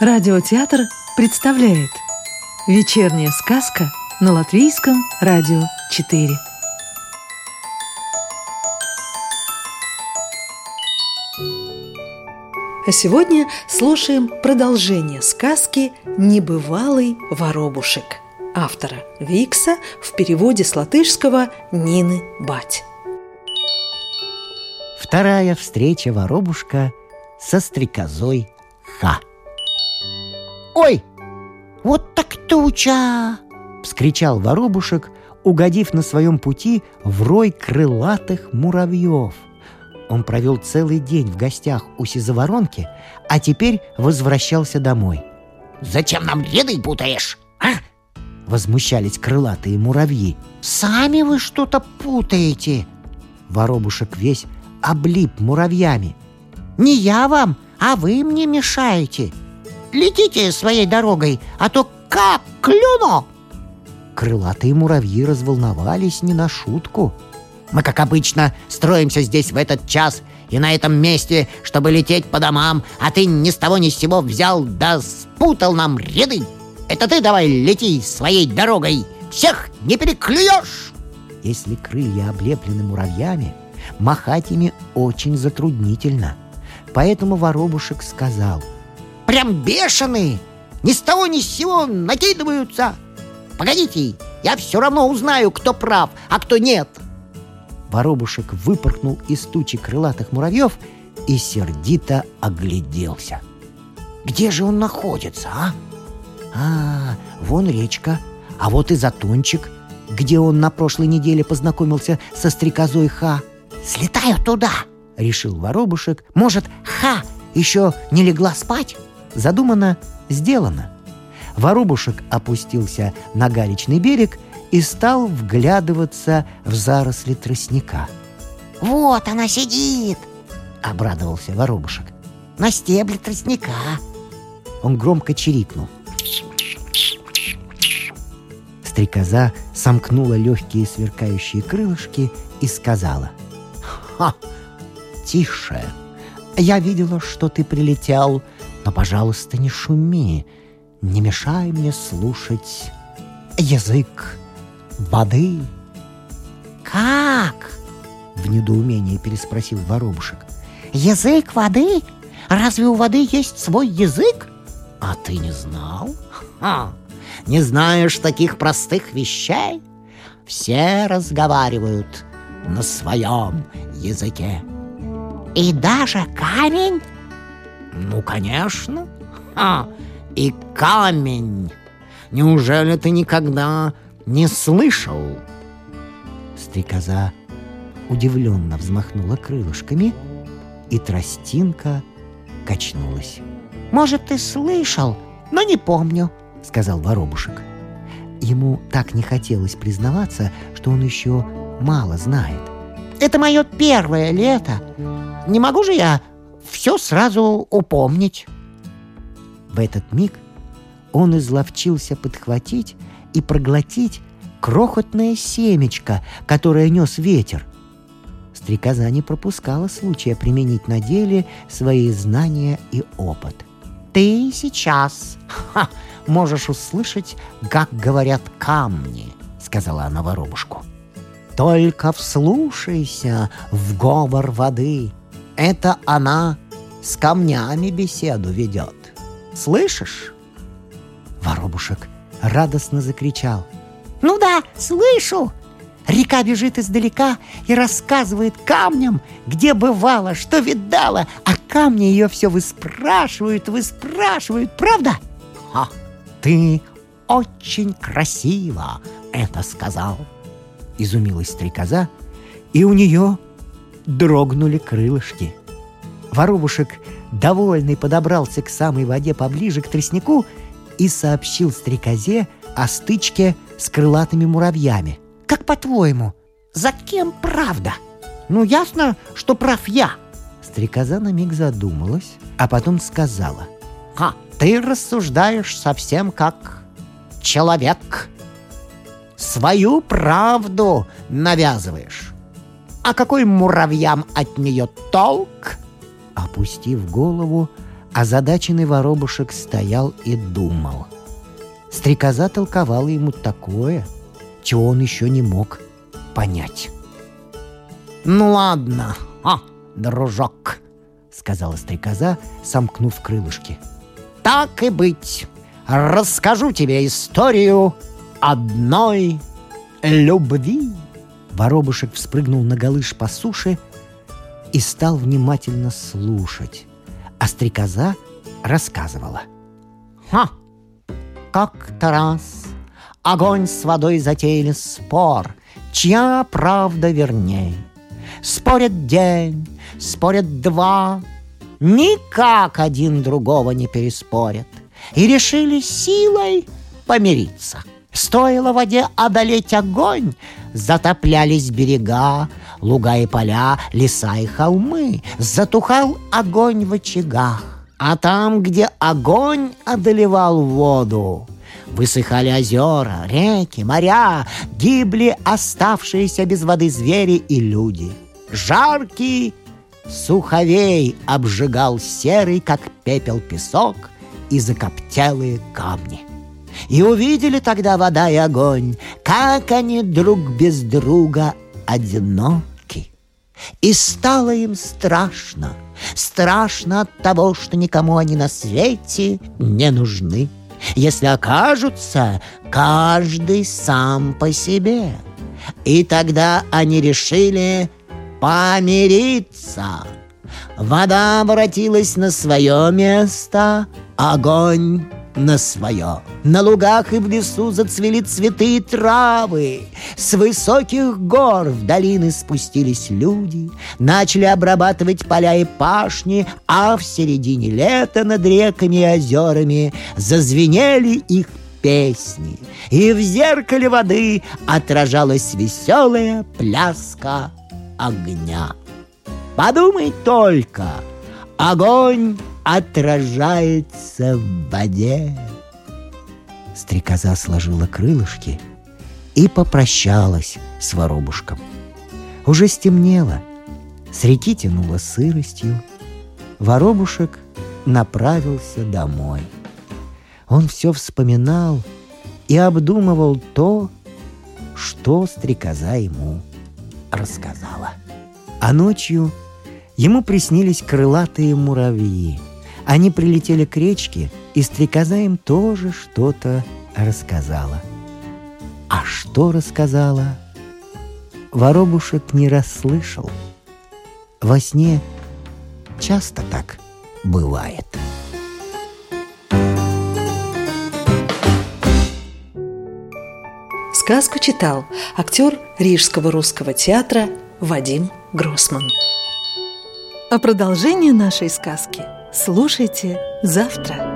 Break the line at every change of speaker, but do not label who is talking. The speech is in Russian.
Радиотеатр представляет Вечерняя сказка на Латвийском радио 4 А сегодня слушаем продолжение сказки «Небывалый воробушек» автора Викса в переводе с латышского Нины Бать.
Вторая встреча воробушка со стрекозой Ха. «Ой, вот так туча!» — вскричал воробушек, угодив на своем пути в рой крылатых муравьев. Он провел целый день в гостях у Сизоворонки, а теперь возвращался домой.
«Зачем нам ряды путаешь, а?»
Возмущались крылатые муравьи.
«Сами вы что-то путаете!»
Воробушек весь облип муравьями.
«Не я вам, а вы мне мешаете! Летите своей дорогой, а то как клюну!»
Крылатые муравьи разволновались не на шутку.
«Мы, как обычно, строимся здесь в этот час и на этом месте, чтобы лететь по домам, а ты ни с того ни с сего взял да спутал нам ряды! Это ты давай лети своей дорогой, всех не переклюешь!»
Если крылья облеплены муравьями, махать ими очень затруднительно. Поэтому воробушек сказал
«Прям бешеные! Ни с того ни с сего накидываются! Погодите, я все равно узнаю, кто прав, а кто нет!»
Воробушек выпорхнул из тучи крылатых муравьев и сердито огляделся.
«Где же он находится, а?»
«А, вон речка, а вот и затончик, где он на прошлой неделе познакомился со стрекозой Ха».
«Слетаю туда!»
— решил воробушек. «Может, Ха еще не легла спать?» Задумано, сделано. Воробушек опустился на галечный берег и стал вглядываться в заросли тростника.
«Вот она сидит!»
— обрадовался воробушек.
«На стебле тростника!»
Он громко чирикнул. Стрекоза сомкнула легкие сверкающие крылышки и сказала. «Ха! Тише! Я видела, что ты прилетел, но, пожалуйста, не шуми, не мешай мне слушать язык воды».
«Как?»
— в недоумении переспросил воробушек.
«Язык воды? Разве у воды есть свой язык?»
«А ты не знал? Ха! Не знаешь таких простых вещей? Все разговаривают на своем языке».
«И даже камень?»
«Ну, конечно. Ха! И камень. Неужели ты никогда не слышал?» Стрекоза удивленно взмахнула крылышками, и тростинка качнулась.
«Может, ты слышал, но не помню», —
сказал воробушек. Ему так не хотелось признаваться, что он еще мало знает.
«Это мое первое лето. Не могу же я все сразу упомнить».
В этот миг он изловчился подхватить и проглотить крохотное семечко, которое нес ветер. Стрекоза не пропускала случая применить на деле свои знания и опыт.
«Ты сейчас ха, можешь услышать, как говорят камни», — сказала она воробушку.
«Только вслушайся в говор воды. Это она с камнями беседу ведет. Слышишь?» Воробушек радостно закричал.
«Ну да, слышу!» Река бежит издалека и рассказывает камням, где бывала, что видала, а камни ее все выспрашивают, выспрашивают, правда?
«Ха, ты очень красиво это сказал!» Изумилась стрекоза, и у нее дрогнули крылышки. Воробушек, довольный, подобрался к самой воде поближе к тростнику и сообщил стрекозе о стычке с крылатыми муравьями.
Как по-твоему, за кем правда? Ну, ясно, что прав я.
Стрекоза на миг задумалась, а потом сказала. «А, ты рассуждаешь совсем как человек. Свою правду навязываешь. А какой муравьям от нее толк?» Опустив голову,
Озадаченный воробушек стоял и думал. Стрекоза толковала ему такое, чего он еще не мог понять.
«Ну ладно, а, дружок», —
сказала стрекоза, сомкнув крылышки.
«Так и быть, расскажу тебе историю одной любви».
Воробушек вспрыгнул на галыш по суше и стал внимательно слушать. А стрекоза рассказывала.
«Ха! Как-то раз огонь с водой затеяли спор, чья правда верней. Спорят день, спорят два, никак один другого не переспорят. И решили силой помириться. Стоило воде одолеть огонь, затоплялись берега, луга и поля, леса и холмы. Затухал огонь в очагах. А там, где огонь одолевал воду, Высыхали озера, реки, моря, гибли оставшиеся без воды звери и люди. Жаркий суховей обжигал серый, как пепел, песок и закоптелые камни. И увидели тогда вода и огонь, как они друг без друга одиноки. И стало им страшно, страшно от того, что никому они на свете не нужны. Если окажутся каждый сам по себе. И тогда они решили помириться. Вода обратилась на свое место, огонь на свое. На лугах и в лесу зацвели цветы и травы. С высоких гор в долины спустились люди, начали обрабатывать поля и пашни, а в середине лета над реками и озерами зазвенели их песни, и в зеркале воды отражалась веселая пляска огня. Подумай только, огонь отражается в воде.
Стрекоза сложила крылышки и попрощалась с воробушком. Уже стемнело, с реки тянуло сыростью. Воробушек направился домой. Он все вспоминал и обдумывал то, что стрекоза ему рассказала. А ночью ему приснились крылатые муравьи — они прилетели к речке, и стрекоза им тоже что-то рассказала. А что рассказала? Воробушек не расслышал. Во сне часто так бывает.
Сказку читал актер Рижского русского театра Вадим Гроссман. А продолжение нашей сказки – Слушайте завтра.